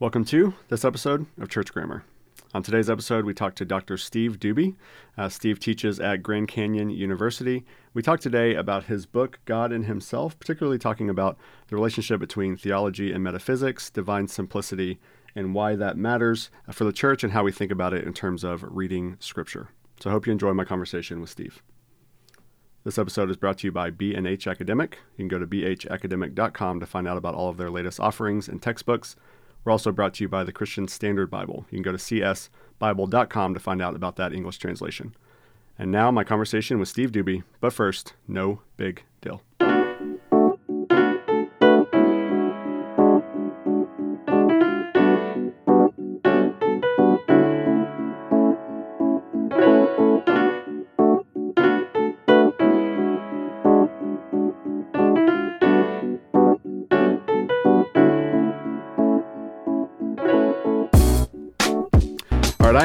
Welcome to this episode of Church Grammar. On today's episode, we talk to Dr. Steve Duby. Uh, Steve teaches at Grand Canyon University. We talk today about his book, God in Himself, particularly talking about the relationship between theology and metaphysics, divine simplicity, and why that matters for the church and how we think about it in terms of reading Scripture. So I hope you enjoy my conversation with Steve. This episode is brought to you by B&H Academic. You can go to bhacademic.com to find out about all of their latest offerings and textbooks. We're also brought to you by the Christian Standard Bible. You can go to csbible.com to find out about that English translation. And now, my conversation with Steve Duby. But first, no big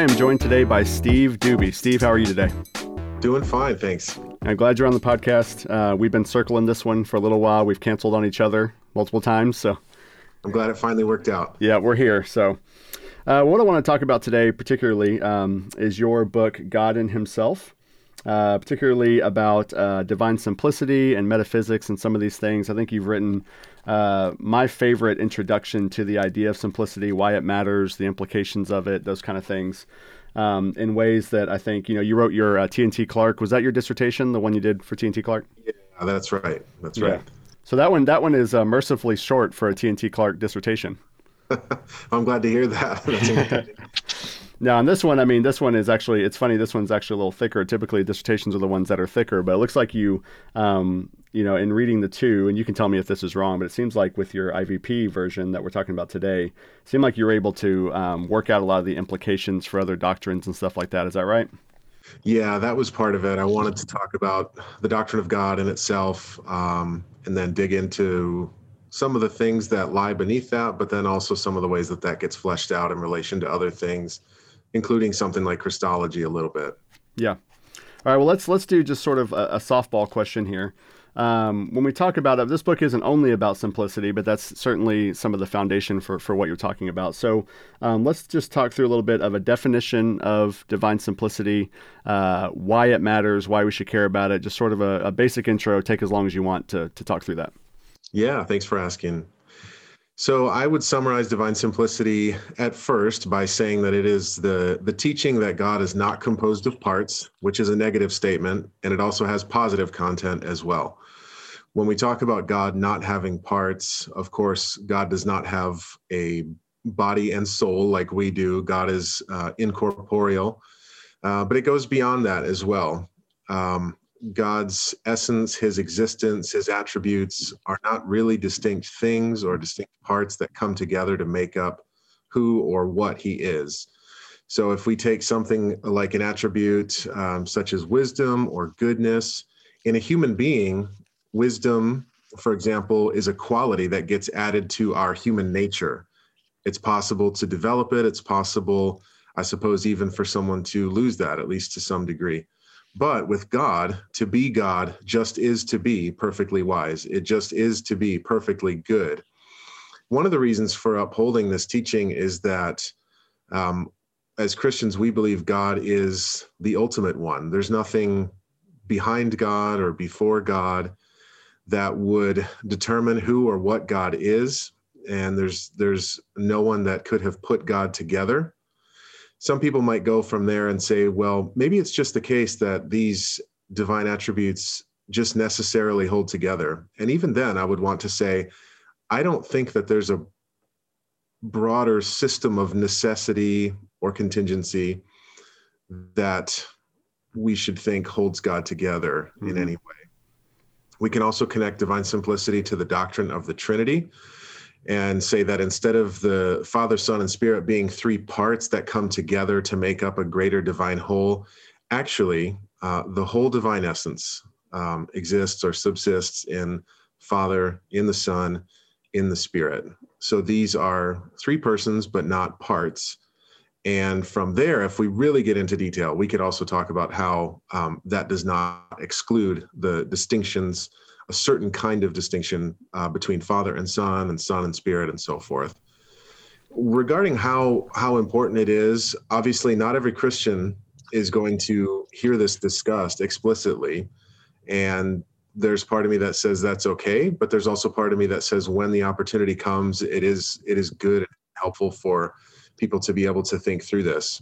am joined today by Steve Duby. Steve, how are you today? Doing fine, thanks. I'm glad you're on the podcast. Uh, we've been circling this one for a little while. We've canceled on each other multiple times, so I'm glad it finally worked out. Yeah, we're here. So, uh, what I want to talk about today, particularly, um, is your book, God in Himself. Uh, particularly about uh, divine simplicity and metaphysics and some of these things. I think you've written uh, my favorite introduction to the idea of simplicity, why it matters, the implications of it, those kind of things. Um, in ways that I think you know you wrote your uh, T&T Clark. Was that your dissertation, the one you did for T&T Clark? Yeah, that's right. That's right. So that one that one is uh, mercifully short for a T&T Clark dissertation. I'm glad to hear that. Now, on this one, I mean, this one is actually, it's funny, this one's actually a little thicker. Typically, dissertations are the ones that are thicker, but it looks like you, um, you know, in reading the two, and you can tell me if this is wrong, but it seems like with your IVP version that we're talking about today, seemed like you were able to um, work out a lot of the implications for other doctrines and stuff like that. Is that right? Yeah, that was part of it. I wanted to talk about the doctrine of God in itself um, and then dig into some of the things that lie beneath that, but then also some of the ways that that gets fleshed out in relation to other things including something like Christology a little bit. Yeah. All right. Well, let's let's do just sort of a, a softball question here. Um, when we talk about it, this book isn't only about simplicity, but that's certainly some of the foundation for, for what you're talking about. So um, let's just talk through a little bit of a definition of divine simplicity, uh, why it matters, why we should care about it, just sort of a, a basic intro. Take as long as you want to, to talk through that. Yeah, thanks for asking. So I would summarize divine simplicity at first by saying that it is the the teaching that God is not composed of parts, which is a negative statement, and it also has positive content as well. When we talk about God not having parts, of course, God does not have a body and soul like we do. God is uh, incorporeal, uh, but it goes beyond that as well. Um, God's essence, his existence, his attributes are not really distinct things or distinct parts that come together to make up who or what he is. So, if we take something like an attribute um, such as wisdom or goodness, in a human being, wisdom, for example, is a quality that gets added to our human nature. It's possible to develop it, it's possible, I suppose, even for someone to lose that, at least to some degree. But with God, to be God just is to be perfectly wise. It just is to be perfectly good. One of the reasons for upholding this teaching is that um, as Christians, we believe God is the ultimate one. There's nothing behind God or before God that would determine who or what God is. And there's there's no one that could have put God together some people might go from there and say, well, maybe it's just the case that these divine attributes just necessarily hold together. And even then, I would want to say, I don't think that there's a broader system of necessity or contingency that we should think holds God together mm-hmm. in any way. We can also connect divine simplicity to the doctrine of the Trinity and say that instead of the Father, Son, and Spirit being three parts that come together to make up a greater divine whole, actually, uh, the whole divine essence um, exists or subsists in Father, in the Son, in the Spirit. So these are three persons, but not parts. And from there, if we really get into detail, we could also talk about how um, that does not exclude the distinctions a certain kind of distinction uh, between father and son and son and spirit and so forth regarding how how important it is, obviously not every Christian is going to hear this discussed explicitly, and there's part of me that says that's okay, but there's also part of me that says when the opportunity comes, it is it is good and helpful for people to be able to think through this.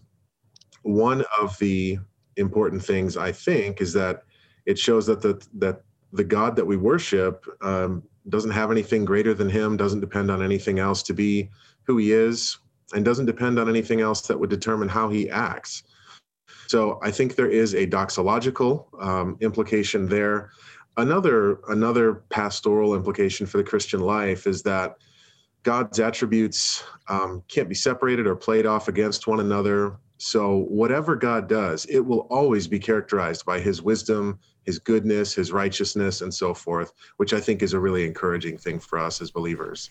One of the important things I think is that it shows that the that the God that we worship um, doesn't have anything greater than Him, doesn't depend on anything else to be who He is, and doesn't depend on anything else that would determine how He acts. So I think there is a doxological um, implication there. Another another pastoral implication for the Christian life is that God's attributes um, can't be separated or played off against one another. So, whatever God does, it will always be characterized by his wisdom, his goodness, his righteousness, and so forth, which I think is a really encouraging thing for us as believers.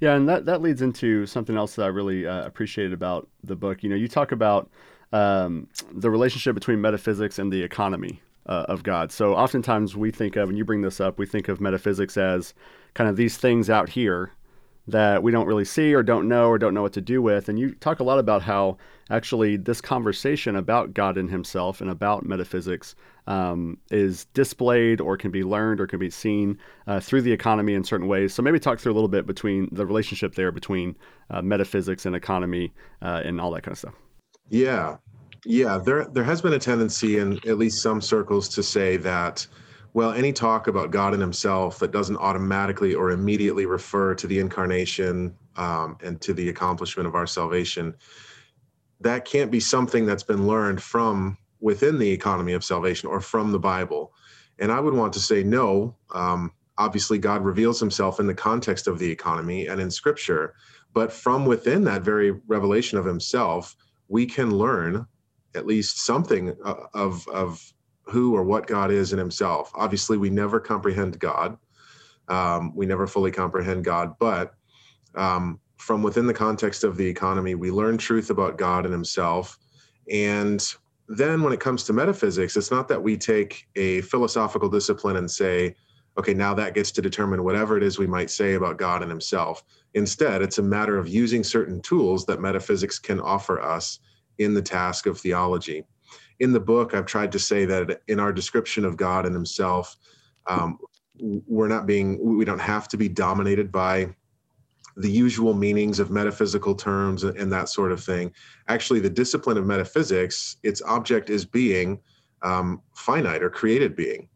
Yeah, and that, that leads into something else that I really uh, appreciated about the book. You know, you talk about um, the relationship between metaphysics and the economy uh, of God. So, oftentimes we think of, and you bring this up, we think of metaphysics as kind of these things out here that we don't really see or don't know or don't know what to do with. And you talk a lot about how actually this conversation about God and Himself and about metaphysics um, is displayed or can be learned or can be seen uh, through the economy in certain ways. So maybe talk through a little bit between the relationship there between uh, metaphysics and economy uh, and all that kind of stuff. Yeah, yeah. There there has been a tendency in at least some circles to say that well, any talk about God and Himself that doesn't automatically or immediately refer to the incarnation um, and to the accomplishment of our salvation, that can't be something that's been learned from within the economy of salvation or from the Bible. And I would want to say no. Um, obviously, God reveals Himself in the context of the economy and in Scripture, but from within that very revelation of Himself, we can learn at least something uh, of of who or what God is in Himself. Obviously, we never comprehend God. Um, we never fully comprehend God, but um, from within the context of the economy, we learn truth about God and Himself. And then when it comes to metaphysics, it's not that we take a philosophical discipline and say, okay, now that gets to determine whatever it is we might say about God and Himself. Instead, it's a matter of using certain tools that metaphysics can offer us in the task of theology in the book, I've tried to say that in our description of God and Himself, um, we're not being, we don't have to be dominated by the usual meanings of metaphysical terms and that sort of thing. Actually, the discipline of metaphysics, its object is being um, finite or created being.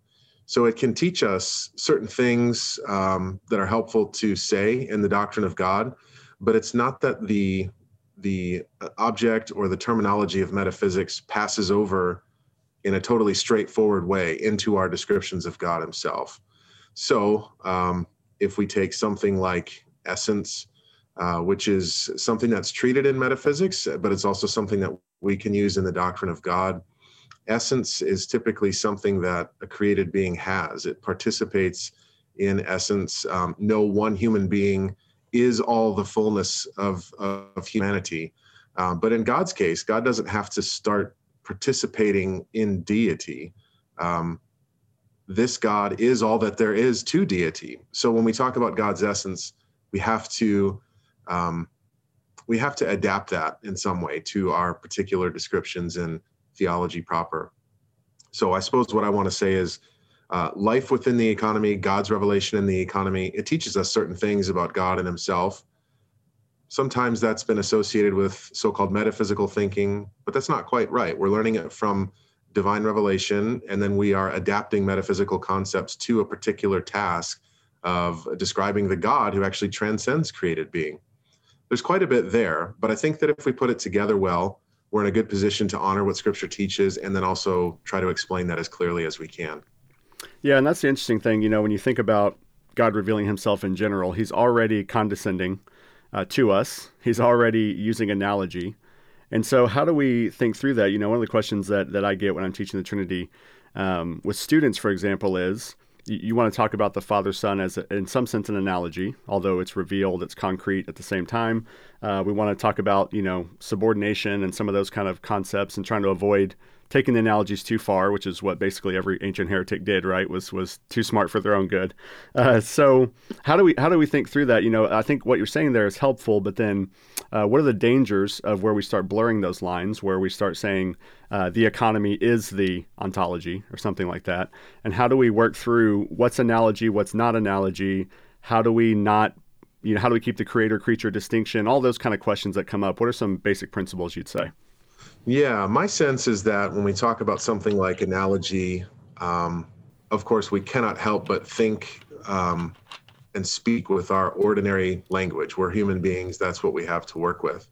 So it can teach us certain things um, that are helpful to say in the doctrine of God, but it's not that the the uh, object or the terminology of metaphysics passes over in a totally straightforward way into our descriptions of God Himself. So, um, if we take something like essence, uh, which is something that's treated in metaphysics, but it's also something that we can use in the doctrine of God. Essence is typically something that a created being has. It participates in essence. Um, no one human being is all the fullness of, of humanity. Uh, but in God's case, God doesn't have to start participating in deity. Um, this God is all that there is to deity. So when we talk about God's essence, we have to um, we have to adapt that in some way to our particular descriptions in theology proper. So I suppose what I want to say is uh, life within the economy, God's revelation in the economy, it teaches us certain things about God and Himself. Sometimes that's been associated with so called metaphysical thinking, but that's not quite right. We're learning it from divine revelation, and then we are adapting metaphysical concepts to a particular task of describing the God who actually transcends created being. There's quite a bit there, but I think that if we put it together well, we're in a good position to honor what Scripture teaches and then also try to explain that as clearly as we can. Yeah, and that's the interesting thing. You know, when you think about God revealing himself in general, he's already condescending uh, to us, he's already using analogy. And so, how do we think through that? You know, one of the questions that, that I get when I'm teaching the Trinity um, with students, for example, is you, want to talk about the Father Son as, a, in some sense, an analogy, although it's revealed, it's concrete at the same time. Uh, we want to talk about, you know, subordination and some of those kind of concepts and trying to avoid taking the analogies too far, which is what basically every ancient heretic did, right? Was was too smart for their own good. Uh, so how do we how do we think through that? You know, I think what you're saying there is helpful, but then uh, what are the dangers of where we start blurring those lines, where we start saying uh, the economy is the ontology or something like that, and how do we work through what's analogy, what's not analogy? How do we not you know, how do we keep the creator creature distinction? All those kind of questions that come up. What are some basic principles you'd say? Yeah, my sense is that when we talk about something like analogy, um, of course, we cannot help but think um, and speak with our ordinary language. We're human beings, that's what we have to work with.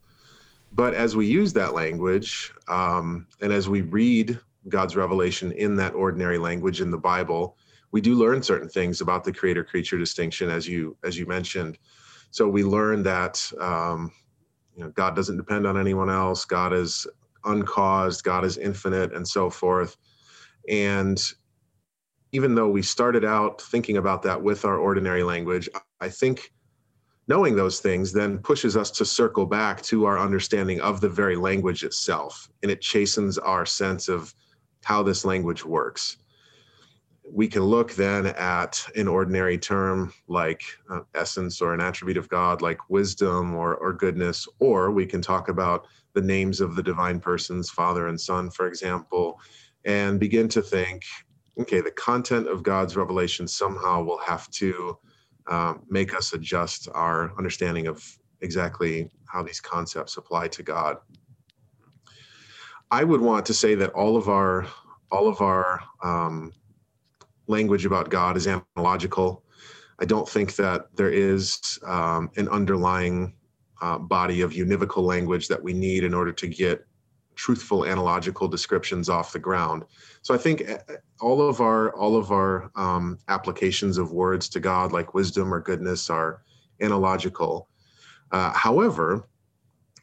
But as we use that language um, and as we read God's revelation in that ordinary language in the Bible, we do learn certain things about the creator creature distinction, as you as you mentioned. So we learn that um, you know God doesn't depend on anyone else. God is uncaused, God is infinite, and so forth. And even though we started out thinking about that with our ordinary language, I think knowing those things then pushes us to circle back to our understanding of the very language itself. And it chastens our sense of how this language works. We can look then at an ordinary term like uh, essence or an attribute of God, like wisdom or, or goodness, or we can talk about the names of the divine persons, Father and Son, for example, and begin to think, okay, the content of God's revelation somehow will have to um, make us adjust our understanding of exactly how these concepts apply to God. I would want to say that all of our all of our um, language about God is analogical. I don't think that there is um, an underlying uh, body of univocal language that we need in order to get truthful analogical descriptions off the ground. So I think eh, eh, all of our all of our um, applications of words to God, like wisdom or goodness, are analogical. Uh, however,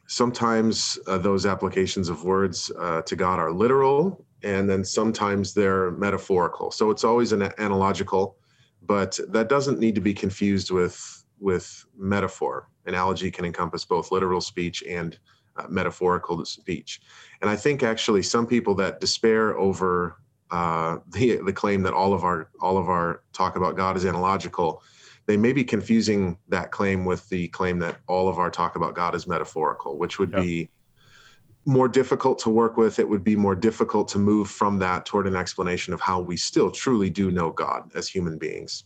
sometimes uh, those applications of words uh, to God are literal, and then sometimes they're metaphorical. So it's always an analogical, but that doesn't need to be confused with with metaphor. Analogy can encompass both literal speech and uh, metaphorical speech. And I think actually some people that despair over uh, the the claim that all of our all of our talk about God is analogical, they may be confusing that claim with the claim that all of our talk about God is metaphorical, which would yep. be more difficult to work with. It would be more difficult to move from that toward an explanation of how we still truly do know God as human beings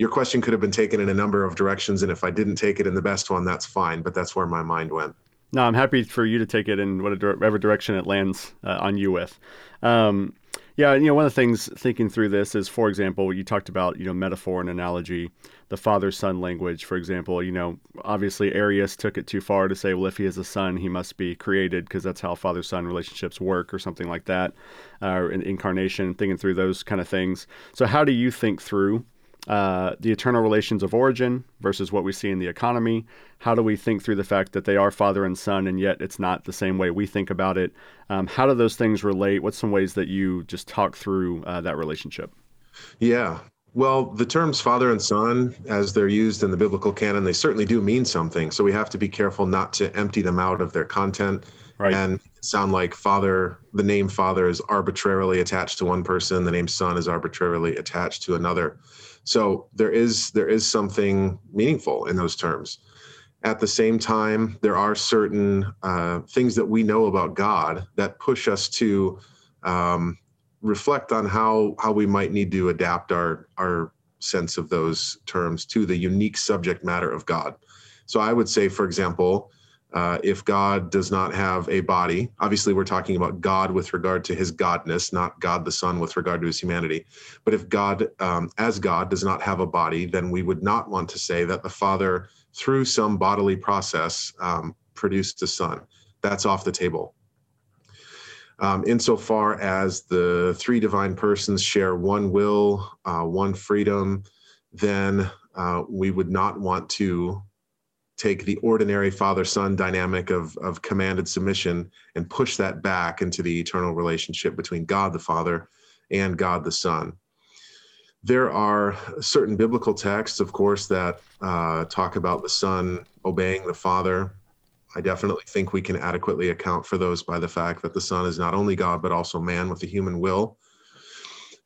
your question could have been taken in a number of directions, and if I didn't take it in the best one, that's fine. But that's where my mind went. No, I'm happy for you to take it in whatever direction it lands uh, on you with. Um, yeah, you know, one of the things thinking through this is, for example, you talked about you know metaphor and analogy, the father-son language, for example. You know, obviously Arius took it too far to say, well, if he is a son, he must be created because that's how father-son relationships work, or something like that, uh, incarnation. Thinking through those kind of things. So, how do you think through? uh, the eternal relations of origin versus what we see in the economy. How do we think through the fact that they are father and son, and yet it's not the same way we think about it? Um, how do those things relate? What's some ways that you just talk through uh, that relationship? Yeah. Well, the terms father and son, as they're used in the biblical canon, they certainly do mean something. So we have to be careful not to empty them out of their content right. and sound like father, the name father is arbitrarily attached to one person, the name son is arbitrarily attached to another. So there is there is something meaningful in those terms. At the same time, there are certain uh, things that we know about God that push us to um, reflect on how how we might need to adapt our our sense of those terms to the unique subject matter of God. So I would say, for example, uh, if God does not have a body, obviously we're talking about God with regard to his godness, not God the Son with regard to his humanity. But if God, um, as God, does not have a body, then we would not want to say that the Father, through some bodily process, um, produced the Son. That's off the table. Um, insofar as the three divine persons share one will, uh, one freedom, then uh, we would not want to take the ordinary father son dynamic of, of commanded submission and push that back into the eternal relationship between God the Father and God the Son. There are certain biblical texts, of course, that uh, talk about the Son obeying the Father. I definitely think we can adequately account for those by the fact that the Son is not only God, but also man with a human will.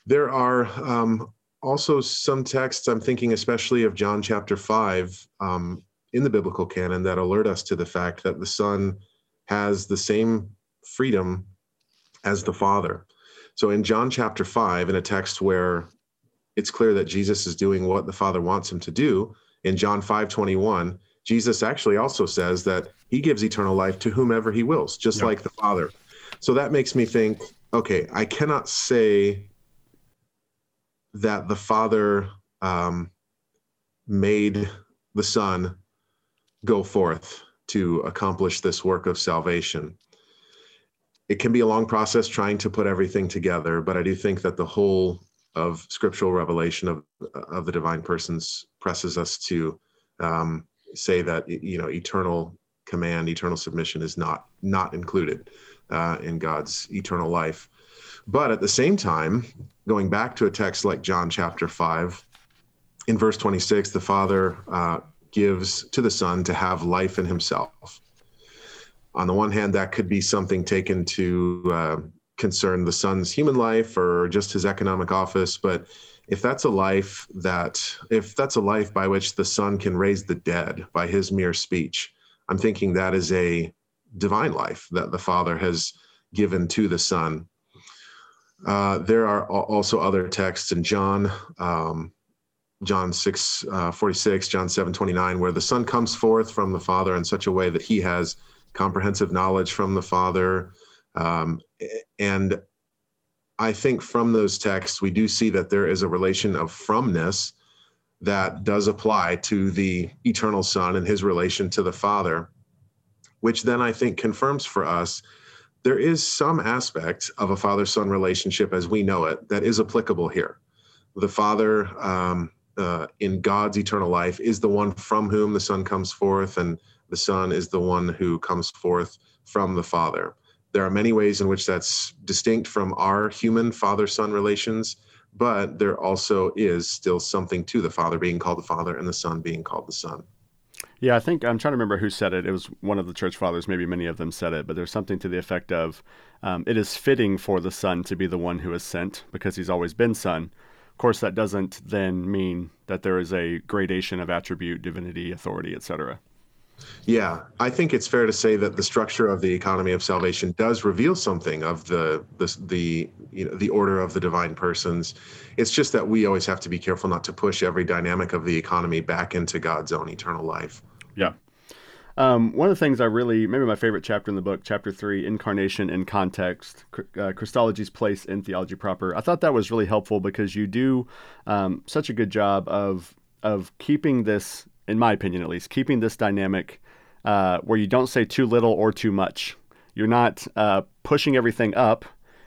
There are um, also some texts, I'm thinking especially of John chapter 5 um, in the biblical canon, that alert us to the fact that the Son has the same freedom as the Father. So in John chapter 5, in a text where it's clear that Jesus is doing what the Father wants him to do, in John 5 21, Jesus actually also says that he gives eternal life to whomever he wills, just yep. like the Father. So that makes me think okay, I cannot say that the Father um, made the Son go forth to accomplish this work of salvation. It can be a long process trying to put everything together, but I do think that the whole of scriptural revelation of of the divine persons presses us to um, say that you know eternal command, eternal submission is not not included uh, in God's eternal life. But at the same time, going back to a text like John chapter five, in verse twenty six, the Father uh, gives to the Son to have life in Himself. On the one hand, that could be something taken to uh, concern the Son's human life or just his economic office, but if that's a life that if that's a life by which the son can raise the dead by his mere speech i'm thinking that is a divine life that the father has given to the son. Uh, there are also other texts in john um, john 6 uh, 46 john 7 29 where the son comes forth from the father in such a way that he has comprehensive knowledge from the father. Um, and I think from those texts, we do see that there is a relation of fromness that does apply to the eternal Son and his relation to the Father, which then I think confirms for us there is some aspect of a father son relationship as we know it that is applicable here. The Father um, uh, in God's eternal life is the one from whom the Son comes forth, and the Son is the one who comes forth from the Father. There are many ways in which that's distinct from our human father son relations, but there also is still something to the Father being called the Father and the Son being called the Son. Yeah, I think I'm trying to remember who said it. It was one of the church fathers, maybe many of them said it, but there's something to the effect of um, it is fitting for the Son to be the one who is sent because he's always been Son. Of course, that doesn't then mean that there is a gradation of attribute, divinity, authority, etc. Yeah, I think it's fair to say that the structure of the economy of salvation does reveal something of the the the you know the order of the divine persons. It's just that we always have to be careful not to push every dynamic of the economy back into God's own eternal life. Yeah. Um, one of the things I really, maybe my favorite chapter in the book, chapter three, Incarnation in Context, uh, Christology's Place in Theology Proper. I thought that was really helpful because you do um, such a good job of of keeping this in my opinion at least, keeping this dynamic uh, where you don't say too little or too much. You're not uh, pushing everything up,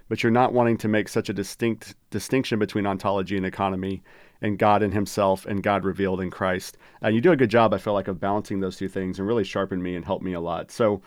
but you're not wanting to make such a distinct distinction between ontology and economy and God in Himself and God revealed in Christ. And you do a good job, I feel like, of balancing those two things and really sharpened me and helped me a lot. So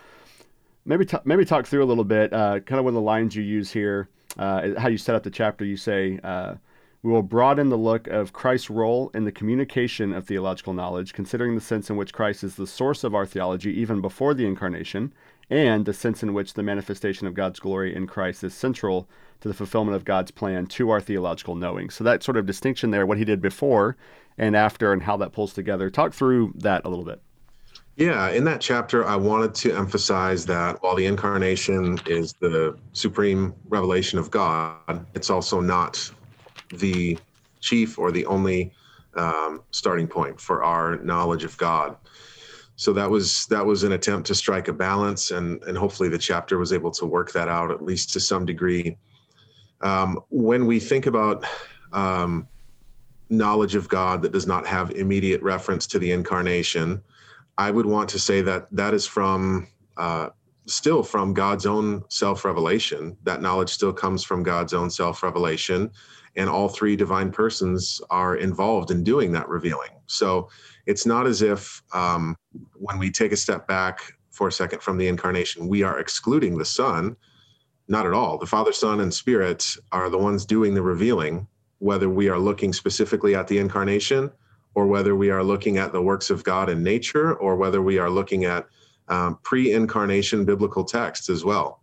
maybe t- maybe talk through a little bit, uh, kind of one of the lines you use here, uh, how you set up the chapter. You say uh, we will broaden the look of Christ's role in the communication of theological knowledge, considering the sense in which Christ is the source of our theology even before the incarnation, and the sense in which the manifestation of God's glory in Christ is central to the fulfillment of God's plan to our theological knowing. So, that sort of distinction there, what he did before and after, and how that pulls together. Talk through that a little bit. Yeah, in that chapter, I wanted to emphasize that while the incarnation is the supreme revelation of God, it's also not the chief or the only um, starting point for our knowledge of God. So that was that was an attempt to strike a balance, and and hopefully the chapter was able to work that out at least to some degree. Um, when we think about um, knowledge of God that does not have immediate reference to the incarnation, I would want to say that that is from uh, still from God's own self revelation. That knowledge still comes from God's own self revelation and all three divine persons are involved in doing that revealing. So it's not as if um, when we take a step back for a second from the incarnation, we are excluding the Son. Not at all. The Father, Son, and Spirit are the ones doing the revealing, whether we are looking specifically at the incarnation or whether we are looking at the works of God in nature or whether we are looking at um, pre-incarnation biblical texts as well.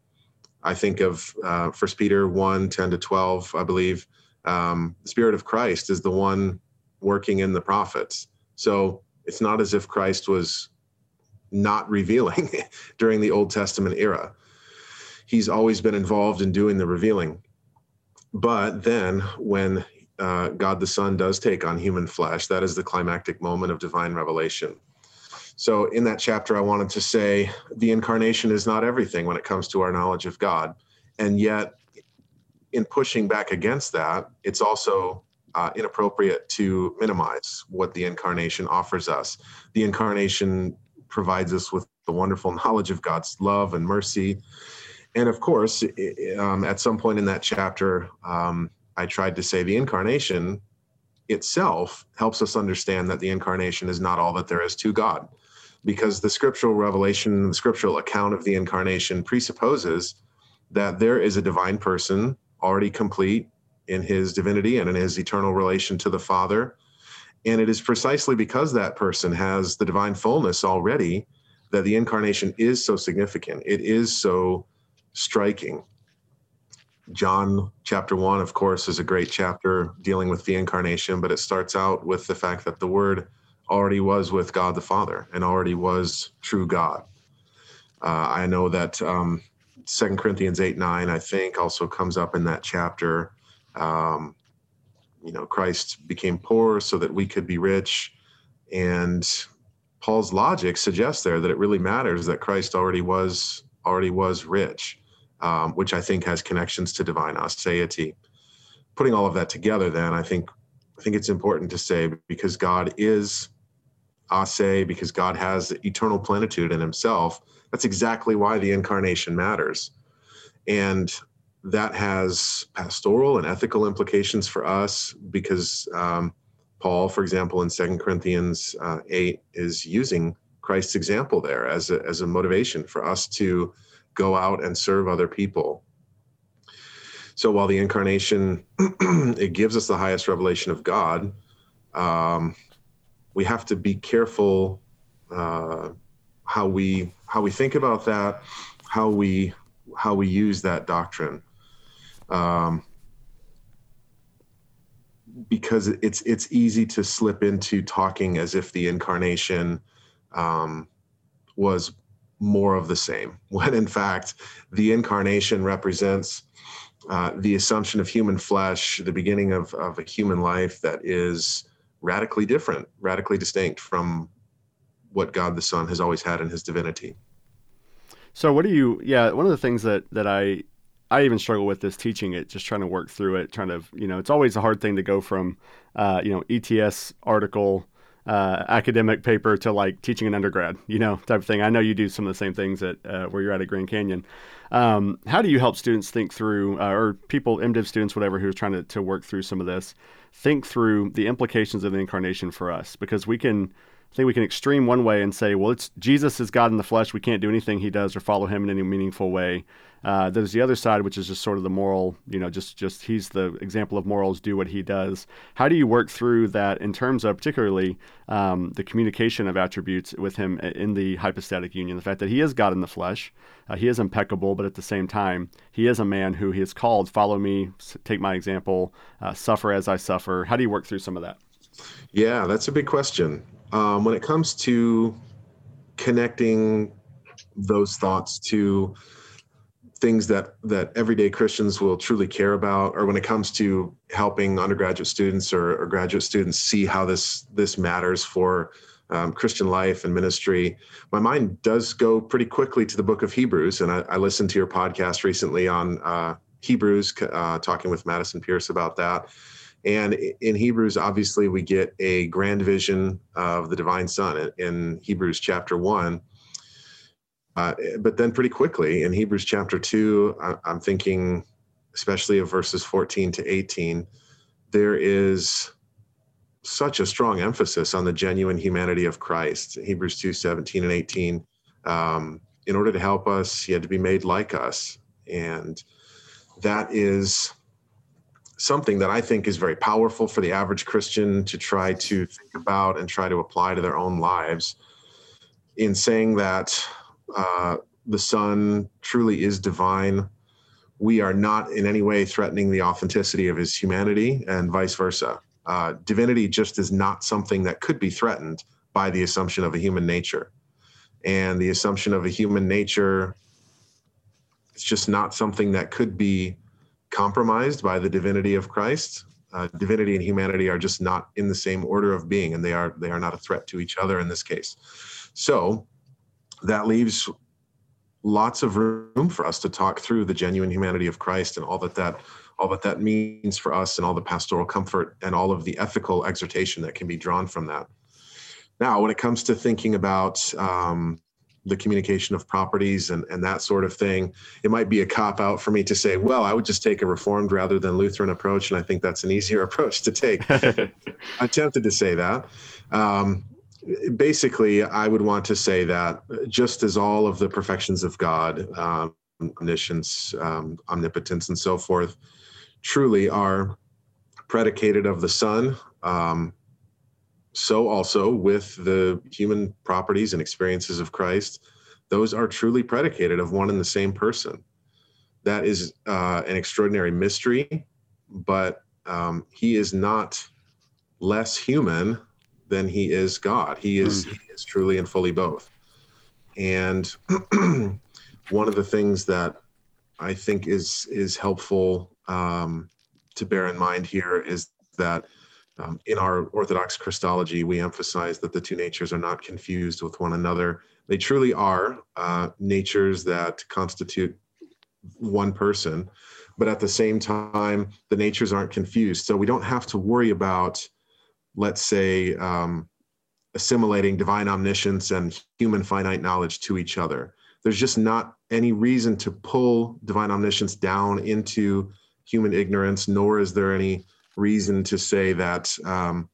I think of uh, 1 Peter 1, 10 to 12, I believe. Um, the Spirit of Christ is the one working in the prophets. So it's not as if Christ was not revealing during the Old Testament era. He's always been involved in doing the revealing. But then when uh, God the Son does take on human flesh, that is the climactic moment of divine revelation. So, in that chapter, I wanted to say the incarnation is not everything when it comes to our knowledge of God. And yet, in pushing back against that, it's also uh, inappropriate to minimize what the incarnation offers us. The incarnation provides us with the wonderful knowledge of God's love and mercy. And of course, um, at some point in that chapter, um, I tried to say the incarnation itself helps us understand that the incarnation is not all that there is to God because the scriptural revelation, the scriptural account of the incarnation presupposes that there is a divine person already complete in his divinity and in his eternal relation to the Father. And it is precisely because that person has the divine fullness already that the incarnation is so significant. It is so striking. John chapter one, of course, is a great chapter dealing with the incarnation, but it starts out with the fact that the Word already was with God the Father and already was true God. Uh, I know that um, 2 Corinthians 8 9, I think, also comes up in that chapter. Um, you know, Christ became poor so that we could be rich. And Paul's logic suggests there that it really matters that Christ already was already was rich, um, which I think has connections to divine aseity. Putting all of that together, then I think I think it's important to say because God is ase because God has eternal plenitude in himself. That's exactly why the incarnation matters. And that has pastoral and ethical implications for us because um, Paul, for example, in Second Corinthians uh, 8, is using Christ's example there as a, as a motivation for us to go out and serve other people. So while the incarnation, it gives us the highest revelation of God, um, we have to be careful uh, how we how we think about that, how we how we use that doctrine, um, because it's it's easy to slip into talking as if the incarnation um, was more of the same, when in fact the incarnation represents uh, the assumption of human flesh, the beginning of, of a human life that is radically different, radically distinct from what God the Son has always had in his divinity. So what do you yeah, one of the things that that I I even struggle with this teaching it, just trying to work through it, trying to, you know, it's always a hard thing to go from, uh, you know, ETS article, uh, academic paper to like teaching an undergrad, you know, type of thing. I know you do some of the same things at uh, where you're at at Grand Canyon. Um, how do you help students think through, uh, or people, MDiv students, whatever, who are trying to, to work through some of this, think through the implications of the incarnation for us? Because we can, I think we can extreme one way and say, well, it's Jesus is God in the flesh. We can't do anything he does or follow him in any meaningful way. Uh, there's the other side, which is just sort of the moral, you know, just just he's the example of morals, do what he does. How do you work through that in terms of particularly um, the communication of attributes with him in the hypostatic union? The fact that he is God in the flesh, uh, he is impeccable, but at the same time, he is a man who he is called, follow me, take my example, uh, suffer as I suffer. How do you work through some of that? Yeah, that's a big question. Um, when it comes to connecting those thoughts to things that that everyday Christians will truly care about, or when it comes to helping undergraduate students or, or graduate students see how this this matters for um, Christian life and ministry, my mind does go pretty quickly to the Book of Hebrews, and I, I listened to your podcast recently on uh, Hebrews, uh, talking with Madison Pierce about that. And in Hebrews, obviously, we get a grand vision of the divine Son in Hebrews chapter one uh, but then pretty quickly in Hebrews chapter 2, I, am thinking especially of verses 14 to 18, there is such a strong emphasis on the genuine humanity of Christ. Hebrews 2 17 and 18. Um, in order to help us, he had to be made like us. And that is something that I think is very powerful for the average Christian to try to think about and try to apply to their own lives in saying that uh, the Son truly is divine, we are not in any way threatening the authenticity of his humanity and vice versa. Uh, divinity just is not something that could be threatened by the assumption of a human nature. And the assumption of a human nature it's just not something that could be compromised by the divinity of Christ. Uh, divinity and humanity are just not in the same order of being, and they are they are not a threat to each other in this case. So that leaves lots of room for us to talk through the genuine humanity of Christ and all that that all that that means for us and all the pastoral comfort and all of the ethical exhortation that can be drawn from that. Now, when it comes to thinking about um, the communication of properties and, and that sort of thing. It might be a cop out for me to say, well, I would just take a reformed rather than Lutheran approach. And I think that's an easier approach to take. I'm tempted to say that. Um, basically, I would want to say that just as all of the perfections of God, um, omniscience, um, omnipotence, and so forth, truly are predicated of the Son, um, so also with the human properties and experiences of Christ, those are truly predicated of one and the same person. That is uh, an extraordinary mystery, but um, he is not less human than he is God. He is, mm. he is truly and fully both. And one of the things that I think is is helpful um, to bear in mind here is that um, in our Orthodox Christology, we emphasize that the two natures are not confused with one another. They truly are uh, natures that constitute one person, but at the same time, the natures aren't confused. So we don't have to worry about, let's say, um, assimilating divine omniscience and human finite knowledge to each other. There's just not any reason to pull divine omniscience down into human ignorance, nor is there any reason to say that um,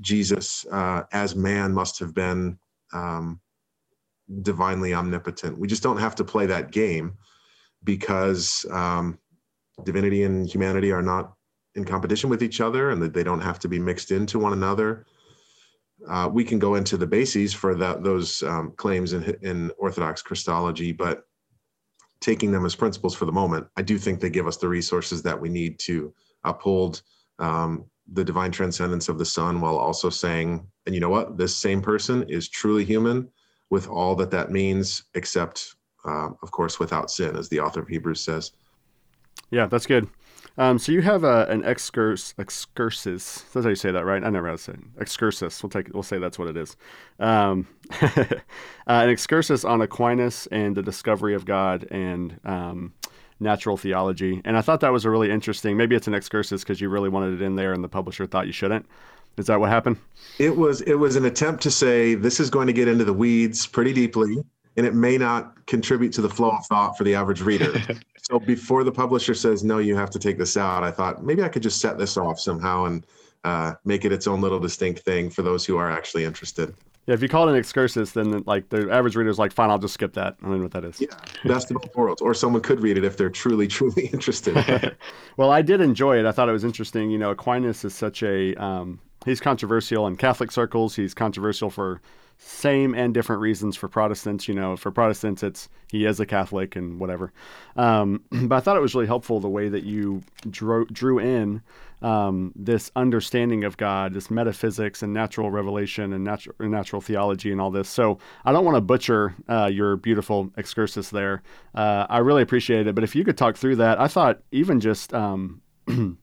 Jesus, uh, as man, must have been um, divinely omnipotent. We just don't have to play that game because um, divinity and humanity are not in competition with each other and that they don't have to be mixed into one another. Uh, we can go into the bases for that, those um, claims in, in Orthodox Christology, but taking them as principles for the moment, I do think they give us the resources that we need to uphold um, the divine transcendence of the Son while also saying, and you know what, this same person is truly human with all that that means, except, uh, of course, without sin, as the author of Hebrews says. Yeah, that's good. Um, so you have a, an excurs excursus. That's how you say that, right? I never had to say excursus. We'll take. We'll say that's what it is. Um, uh, an excursus on Aquinas and the discovery of God and um, natural theology. And I thought that was a really interesting. Maybe it's an excursus because you really wanted it in there, and the publisher thought you shouldn't. Is that what happened? It was. It was an attempt to say this is going to get into the weeds pretty deeply, and it may not contribute to the flow of thought for the average reader. so before the publisher says no, you have to take this out, I thought maybe I could just set this off somehow and uh, make it its own little distinct thing for those who are actually interested. Yeah, if you call it an excursus, then like the average reader is like, fine, I'll just skip that. I don't know what that is. Yeah, best of both worlds. Or someone could read it if they're truly, truly interested. well, I did enjoy it. I thought it was interesting. You know, Aquinas is such a um, he's controversial in Catholic circles. He's controversial for same and different reasons for Protestants. You know, for Protestants, it's he is a Catholic and whatever. Um, but I thought it was really helpful the way that you drew drew in um, this understanding of God, this metaphysics and natural revelation and natural natural theology and all this. So I don't want to butcher uh, your beautiful excursus there. Uh, I really appreciate it. But if you could talk through that, I thought even just um,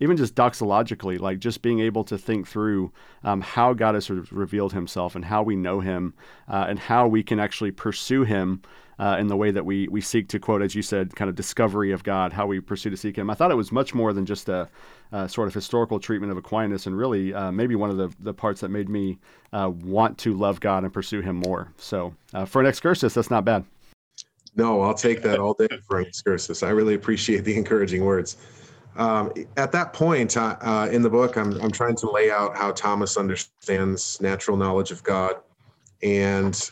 even just doxologically, like just being able to think through um, how God has revealed Himself and how we know Him uh, and how we can actually pursue Him uh, in the way that we we seek to quote, as you said, kind of discovery of God, how we pursue to seek Him. I thought it was much more than just a, a sort of historical treatment of Aquinas, and really uh, maybe one of the the parts that made me uh, want to love God and pursue Him more. So uh, for an excursus, that's not bad. No, I'll take that all day for an excursus. I really appreciate the encouraging words. Um, at that point uh, uh, in the book, I'm, I'm trying to lay out how Thomas understands natural knowledge of God. And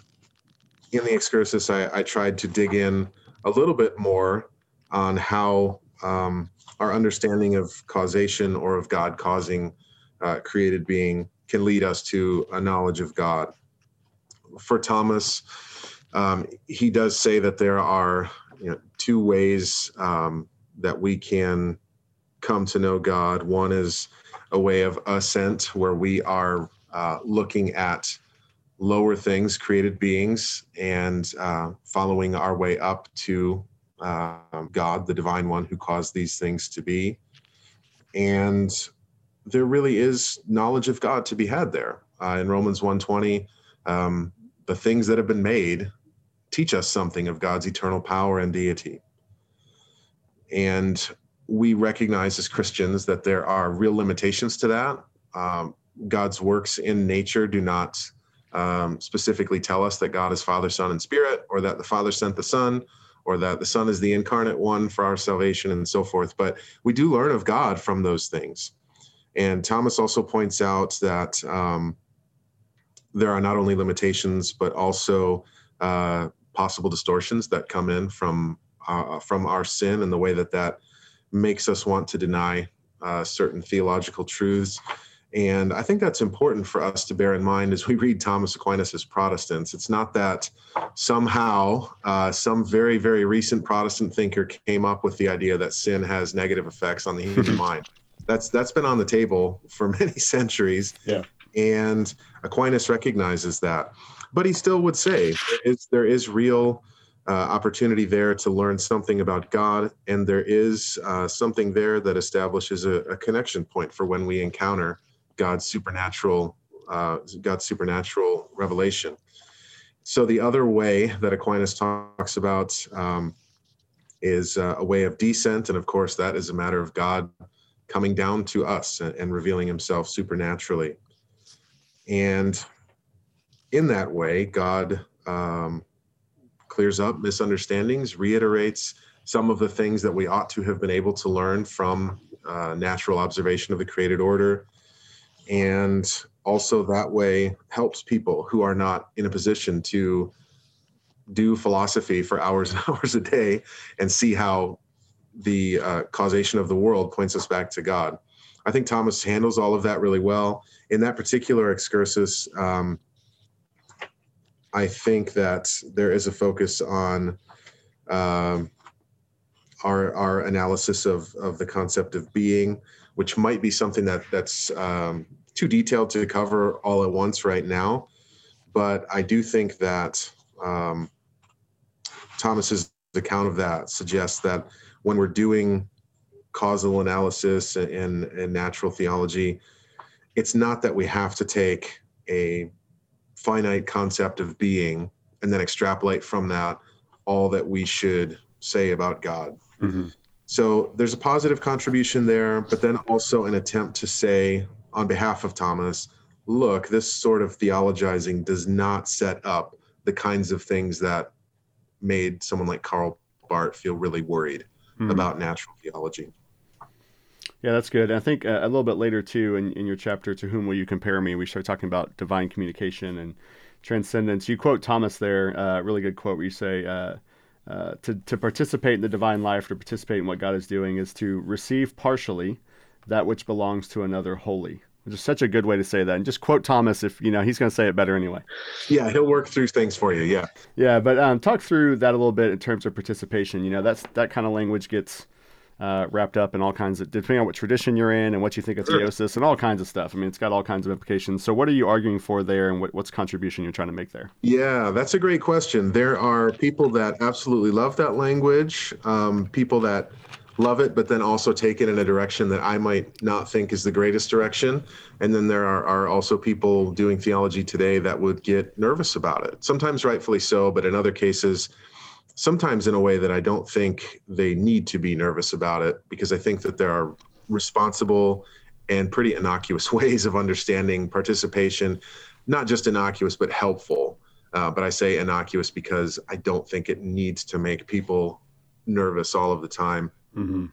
in the excursus, I, I tried to dig in a little bit more on how um, our understanding of causation or of God causing uh, created being can lead us to a knowledge of God. For Thomas, um, he does say that there are you know, two ways um, that we can come to know God. One is a way of ascent, where we are uh, looking at lower things, created beings, and uh, following our way up to uh, God, the divine one who caused these things to be. And there really is knowledge of God to be had there. Uh, in Romans 120, um, the things that have been made teach us something of God's eternal power and deity. And we recognize as Christians that there are real limitations to that. Um, God's works in nature do not um, specifically tell us that God is Father, Son, and Spirit, or that the Father sent the Son, or that the Son is the incarnate one for our salvation, and so forth. But we do learn of God from those things. And Thomas also points out that um, there are not only limitations, but also uh, possible distortions that come in from uh, from our sin and the way that that makes us want to deny uh, certain theological truths. And I think that's important for us to bear in mind as we read Thomas Aquinas as Protestants. It's not that somehow uh, some very, very recent Protestant thinker came up with the idea that sin has negative effects on the human mind. That's that's been on the table for many centuries. Yeah. And Aquinas recognizes that, but he still would say there is, there is real opportunity there to learn something about God, and there is uh, something there that establishes a, a, connection point for when we encounter God's supernatural uh, God's supernatural revelation. So the other way that Aquinas talks about um, is uh, a way of descent, and of course that is a matter of God coming down to us and, and revealing Himself supernaturally. And in that way, God um, clears up misunderstandings, reiterates some of the things that we ought to have been able to learn from uh, natural observation of the created order. And also, that way, helps people who are not in a position to do philosophy for hours and hours a day and see how the uh, causation of the world points us back to God. I think Thomas handles all of that really well. In that particular excursus, um, I think that there is a focus on um, our our analysis of of the concept of being, which might be something that that's um, too detailed to cover all at once right now. But I do think that um, Thomas's account of that suggests that when we're doing causal analysis and, and natural theology, it's not that we have to take a finite concept of being and then extrapolate from that all that we should say about God. Mm-hmm. So there's a positive contribution there, but then also an attempt to say, on behalf of Thomas, look, this sort of theologizing does not set up the kinds of things that made someone like Karl Barth feel really worried mm-hmm. about natural theology. Yeah, that's good. I think uh, a little bit later too, in, in your chapter, "To Whom Will You Compare Me?" we start talking about divine communication and transcendence. You quote Thomas there, uh, really good quote where you say, uh, uh, "To to participate in the divine life, to participate in what God is doing, is to receive partially that which belongs to another wholly." Which is such a good way to say that. And just quote Thomas if you know he's going to say it better anyway. Yeah, he'll work through things for you. Yeah. Yeah, but um, talk through that a little bit in terms of participation. You know, that's that kind of language gets uh, wrapped up in all kinds of depending on what tradition you're in and what you think of theosis and all kinds of stuff. I mean, it's got all kinds of implications. So, what are you arguing for there, and what, what's contribution you're trying to make there? Yeah, that's a great question. There are people that absolutely love that language, um, people that love it, but then also take it in a direction that I might not think is the greatest direction. And then there are, are also people doing theology today that would get nervous about it, sometimes rightfully so, but in other cases, sometimes in a way that I don't think they need to be nervous about it because I think that there are responsible and pretty innocuous ways of understanding participation, not just innocuous, but helpful. Uh, but I say innocuous because I don't think it needs to make people nervous all of the time. Mm-hmm.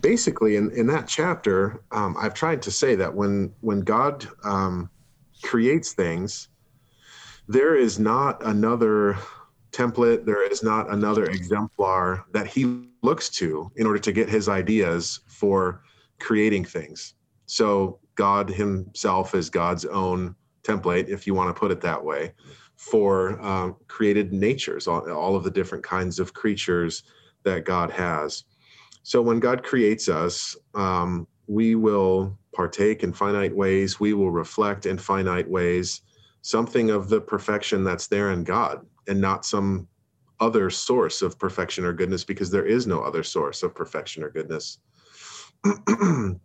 Basically, in, in that chapter, um, I've tried to say that when when God um, creates things, there is not another template, there is not another exemplar that he looks to in order to get his ideas for creating things. So God himself is God's own template, if you want to put it that way, for um, created natures, all, all of the different kinds of creatures that God has. So when God creates us, um, we will partake in finite ways, we will reflect in finite ways something of the perfection that's there in God and not some other source of perfection or goodness because there is no other source of perfection or goodness.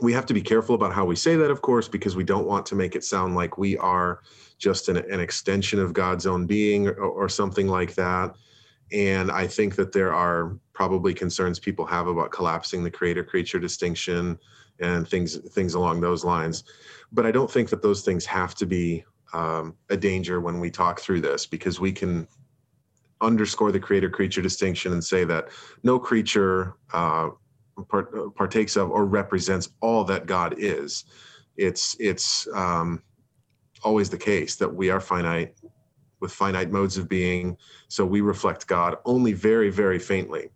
we have to be careful about how we say that, of course, because we don't want to make it sound like we are just an, an extension of God's own being or, or something like that. And I think that there are probably concerns people have about collapsing the creator creature distinction and things things along those lines. But I don't think that those things have to be um, a danger when we talk through this because we can underscore the creator creature distinction and say that no creature uh, part, partakes of or represents all that God is. It's it's um, always the case that we are finite with finite modes of being, so we reflect God only very very faintly.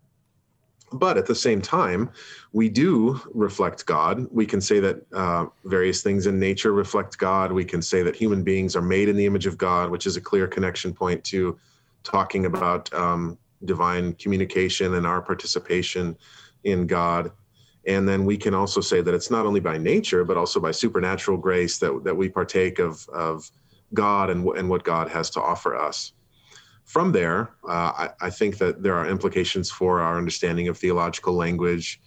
But at the same time, we do reflect God. We can say that uh, various things in nature reflect God. We can say that human beings are made in the image of God, which is a clear connection point to talking about um, divine communication and our participation in God. And then we can also say that it's not only by nature, but also by supernatural grace that, that we partake of, of God and, and what God has to offer us. From there, uh, I, I think that there are implications for our understanding of theological language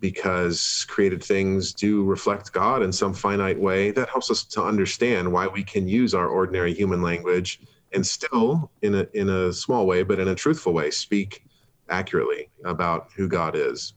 because created things do reflect God in some finite way. That helps us to understand why we can use our ordinary human language and still, in a, in a small way, but in a truthful way, speak accurately about who God is.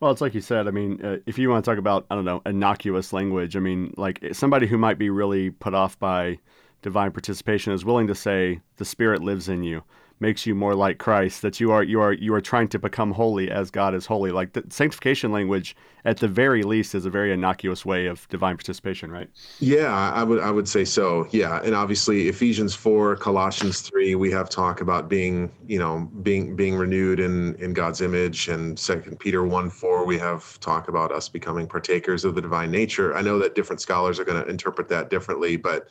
Well, it's like you said. I mean, uh, if you want to talk about, I don't know, innocuous language, I mean, like somebody who might be really put off by divine participation is willing to say the Spirit lives in you makes you more like Christ. That you are you are you are trying to become holy as God is holy. Like the sanctification language, at the very least, is a very innocuous way of divine participation, right? Yeah, I would I would say so. Yeah, and obviously Ephesians four, Colossians three, we have talk about being you know being being renewed in in God's image, and Second Peter one four, we have talk about us becoming partakers of the divine nature. I know that different scholars are going to interpret that differently, but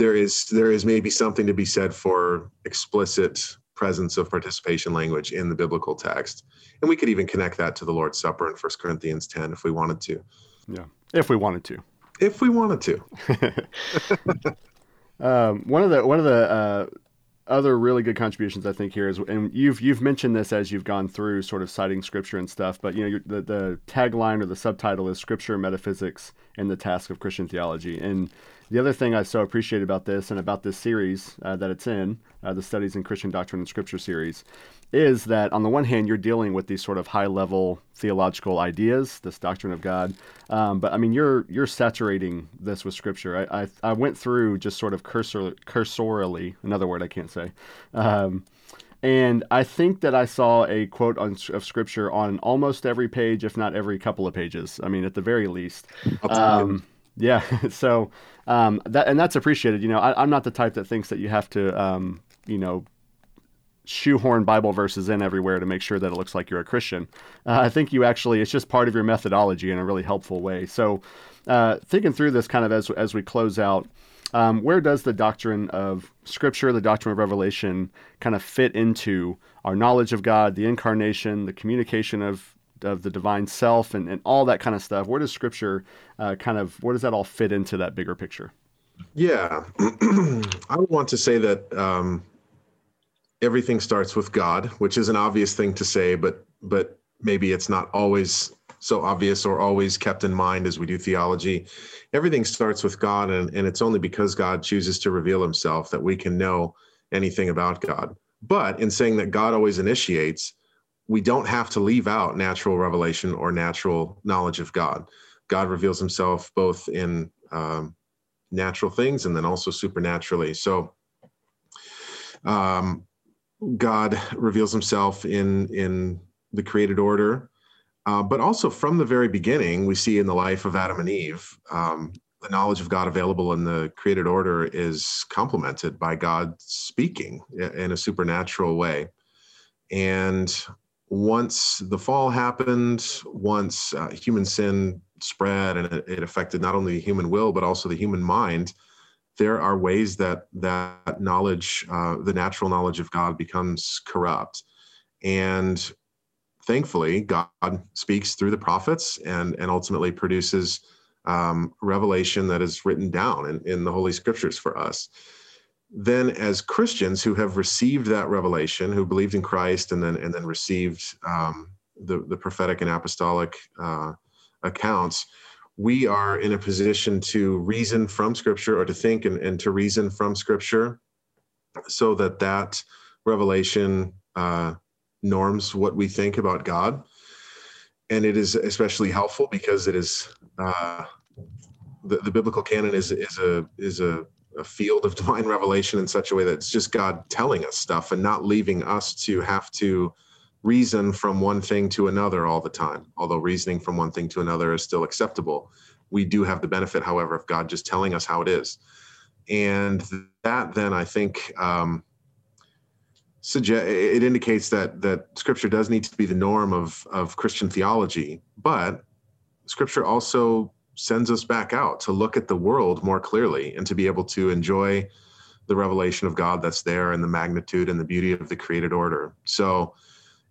there is there is maybe something to be said for explicit presence of participation language in the biblical text. And we could even connect that to the lord's supper in 1 corinthians 10 if we wanted to. Yeah if we wanted to. If we wanted to. Um, one of the one of the uh, other really good contributions I think here is, and you've you've mentioned this as you've gone through sort of citing scripture and stuff, but you know the the tagline or the subtitle is Scripture, Metaphysics, and the Task of Christian Theology. And the other thing I so appreciate about this and about this series uh, that it's in, uh, the Studies in Christian Doctrine and Scripture series, is that on the one hand, you're dealing with these sort of high level theological ideas, this doctrine of God. Um, but I mean, you're you're saturating this with Scripture. I, I, I went through just sort of cursor, cursorily, another word I can't say. Um, and I think that I saw a quote on, of scripture on almost every page, if not every couple of pages. I mean, at the very least. Um, yeah. So um, that and that's appreciated. You know, I, am not the type that thinks that you have to, um, you know, shoehorn Bible verses in everywhere to make sure that it looks like you're a Christian. Uh, I think you actually, it's just part of your methodology in a really helpful way. So, uh, thinking through this kind of as, as we close out, um, where does the doctrine of Scripture, the doctrine of revelation, kind of fit into our knowledge of God, the incarnation, the communication of of the divine self, and, and all that kind of stuff? Where does Scripture uh, kind of where does that all fit into that bigger picture? Yeah, I would want to say that um, everything starts with God, which is an obvious thing to say, but but maybe it's not always so obvious or always kept in mind as we do theology. Everything starts with God, and, and it's only because God chooses to reveal himself that we can know anything about God. But in saying that God always initiates, we don't have to leave out natural revelation or natural knowledge of God. God reveals himself both in um, natural things and then also supernaturally. So, um, God reveals himself in in the created order, uh, but also from the very beginning, we see in the life of Adam and Eve, um, the knowledge of God available in the created order is complemented by God speaking in a supernatural way. And once the fall happened, once uh, human sin spread and it, it affected not only the human will but also the human mind, there are ways that that knowledge, uh, the natural knowledge of God, becomes corrupt, and thankfully, God speaks through the prophets and and ultimately produces um, revelation that is written down in, in the Holy Scriptures for us. Then, as Christians who have received that revelation, who believed in Christ and then and then received um, the the prophetic and apostolic uh, accounts, we are in a position to reason from Scripture or to think and, and to reason from Scripture, so that that revelation uh, norms what we think about God. And it is especially helpful because it is uh, the, the biblical canon is is a is a, a field of divine revelation in such a way that it's just God telling us stuff and not leaving us to have to reason from one thing to another all the time. Although reasoning from one thing to another is still acceptable, we do have the benefit, however, of God just telling us how it is, and that then I think. Um, suggest it indicates that that scripture does need to be the norm of of christian theology but scripture also sends us back out to look at the world more clearly and to be able to enjoy the revelation of god that's there and the magnitude and the beauty of the created order so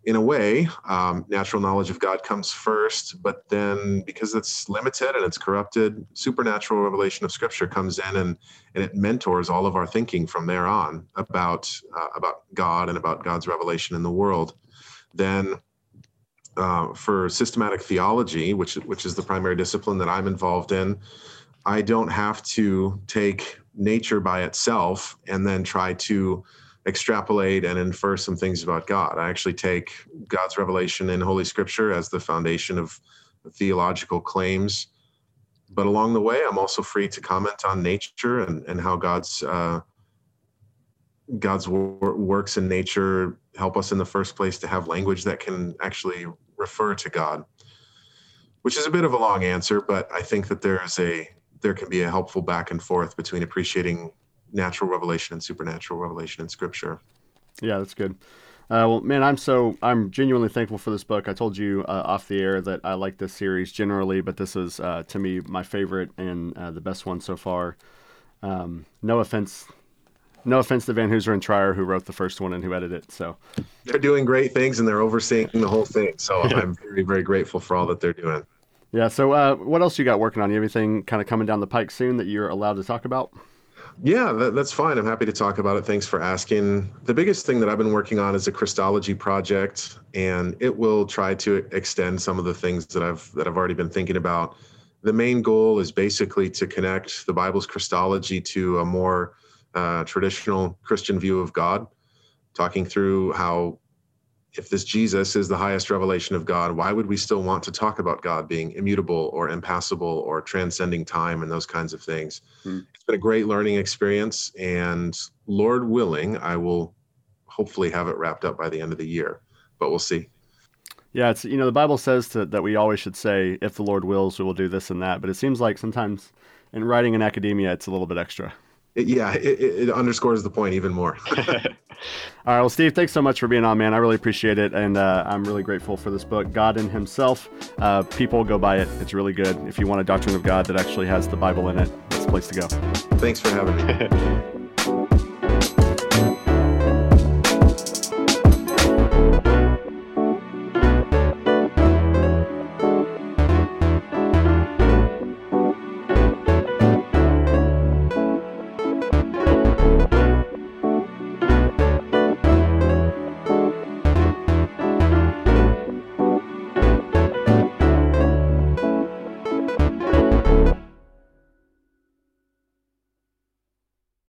in a way, um, natural knowledge of God comes first, but then because it's limited and it's corrupted, supernatural revelation of Scripture comes in and and it mentors all of our thinking from there on about uh, about God and about God's revelation in the world. Then, uh, for systematic theology, which which is the primary discipline that I'm involved in, I don't have to take nature by itself and then try to extrapolate and infer some things about God. I actually take God's revelation in Holy Scripture as the foundation of theological claims. But along the way, I'm also free to comment on nature and, and how God's uh, God's wor- works in nature help us in the first place to have language that can actually refer to God. Which is a bit of a long answer, but I think that there is a there can be a helpful back and forth between appreciating natural revelation and supernatural revelation in Scripture. Yeah, that's good. Uh, well, man, I'm so I'm genuinely thankful for this book. I told you uh, off the air that I like this series generally, but this is uh, to me my favorite and uh, the best one so far. Um, no offense, no offense to Vanhoozer and Treier who wrote the first one and who edited it. So they're doing great things and they're overseeing the whole thing. So I'm very very grateful for all that they're doing. Yeah. So uh, what else you got working on? You have anything kind of coming down the pike soon that you're allowed to talk about? Yeah, that, that's fine. I'm happy to talk about it. Thanks for asking. The biggest thing that I've been working on is a Christology project, and it will try to extend some of the things that I've that I've already been thinking about. The main goal is basically to connect the Bible's Christology to a more uh, traditional Christian view of God, talking through how if this Jesus is the highest revelation of God, why would we still want to talk about God being immutable or impassible or transcending time and those kinds of things? Hmm. It's been a great learning experience. And Lord willing, I will hopefully have it wrapped up by the end of the year, but we'll see. Yeah, it's you know the Bible says to, that we always should say, "If the Lord wills, we will do this and that." But it seems like sometimes in writing in academia, it's a little bit extra. It, yeah, it, it underscores the point even more. All right, well, Steve, thanks so much for being on, man. I really appreciate it, and uh, I'm really grateful for this book, God in Himself. Uh, people go buy it; it's really good. If you want a doctrine of God that actually has the Bible in it, it's a place to go. Thanks for having me.